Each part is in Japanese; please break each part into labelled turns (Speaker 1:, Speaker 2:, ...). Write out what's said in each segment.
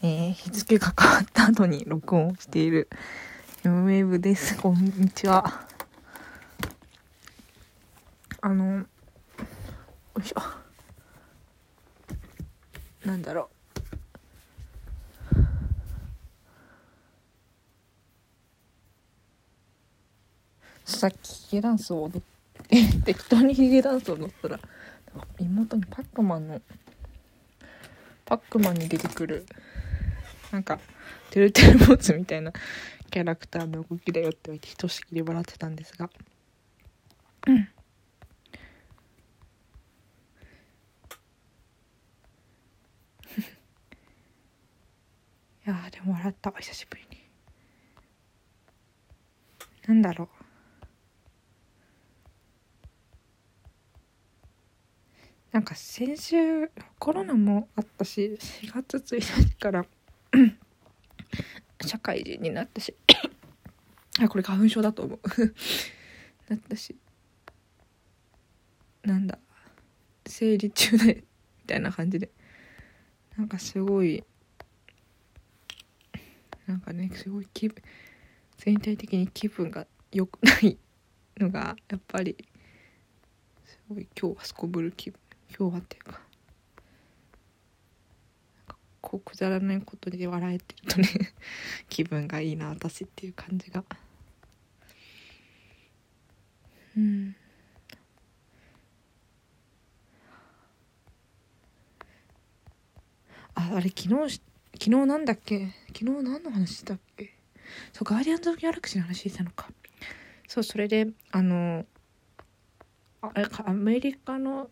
Speaker 1: えー、日付が変わった後に録音している M ウェーブです。こんにちは。あの、よいしょ。なんだろう。さっきヒゲダンスを踊って、適当にヒゲダンスを踊ったら、妹にパックマンの、パックマンに出てくるなんか「てるてる坊主」みたいな キャラクターの動きだよって言われてひとしきり笑ってたんですが。うん。いやでも笑った。わ久しぶりに。なんだろう。なんか先週コロナもあったし4月1日から 社会人になったし。あこれ花粉症だと思う。なったし。なんだ。生理中でみたいな感じで。なんかすごい。なんかねすごい気分。全体的に気分が良くないのがやっぱりすごい今日はすこぶる気分。今日はっていうか。こうくだらないことで笑えてるとね 気分がいいな私っていう感じが。うん。ああれ昨日昨日なんだっけ？昨日何の話したっけ？そうガーディアンズ・オブ・ギャラクシーの話したのか。そうそれであのあアメリカの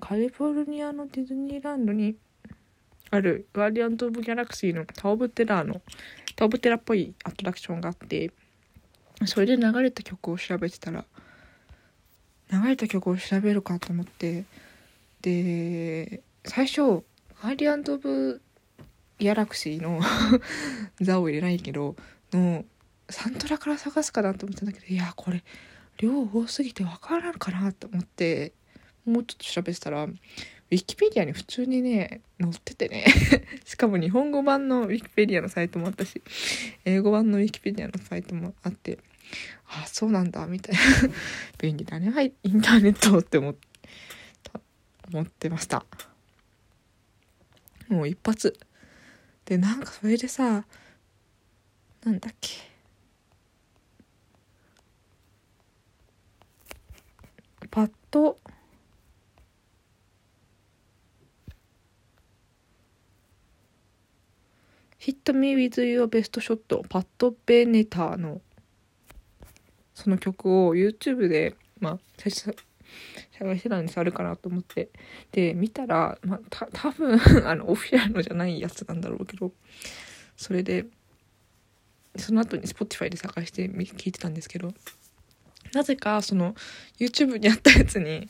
Speaker 1: カリフォルニアのディズニーランドにあるガーディアンズ・オブ・ギャラクシーのタワー・オブ・テラーのタワー・オブ・テラーっぽいアトラクションがあってそれで流れた曲を調べてたら流れた曲を調べるかと思ってで最初ガーディアンズ・オブ・ギャラクシーの 座を入れないけどのサントラから探すかなと思ったんだけどいやこれ量多すぎて分からんかなと思ってもうちょっと調べてたらウィキペディアに普通にね、載っててね しかも日本語版のウィキペディアのサイトもあったし、英語版のウィキペディアのサイトもあって、あ、そうなんだ、みたいな 便利だね、はい、インターネットって思っ思ってました。もう一発。で、なんかそれでさ、なんだっけ。パッとヒットミー・ウィズ・ユー・ベスト・ショットパッド・ベネターのその曲を YouTube でまあ最初探してたんですあるかなと思ってで見たらまあた多分 あのオフィシャルのじゃないやつなんだろうけどそれでその後に Spotify で探して聞いてたんですけどなぜかその YouTube にあったやつに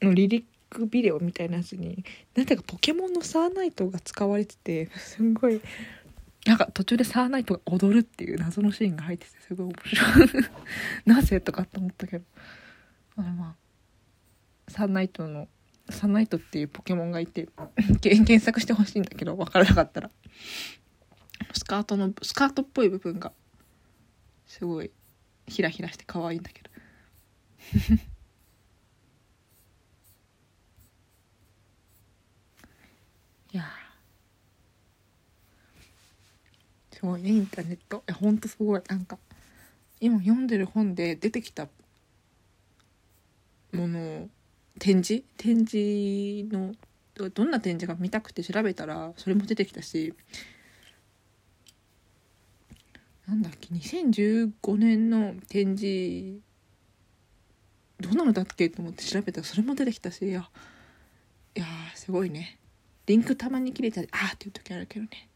Speaker 1: のリリックビデオみたいなやつになぜかポケモンのサーナイトが使われててすんごいなんか途中でサーナイトが踊るっていう謎のシーンが入っててすごい面白い。なぜ？とかって思ったけど。あまあサーナイトのサーナイトっていうポケモンがいて 検索してほしいんだけど分からなかったら。スカートのスカートっぽい部分がすごいヒラヒラして可愛いんだけどいやすごいねインターネット。いやほんとすごい。なんか今読んでる本で出てきたもの展示？展示のどんな展示が見たくて調べたらそれも出てきたしなんだっけ？2015年の展示どんなのだっけ？と思って調べたらそれも出てきたしいやいやすごいね。リンクたまに切れたりあーっていう時あるけどね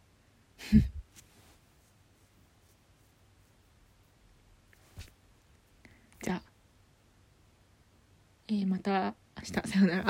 Speaker 1: じゃあ、えー、また明日。さようなら。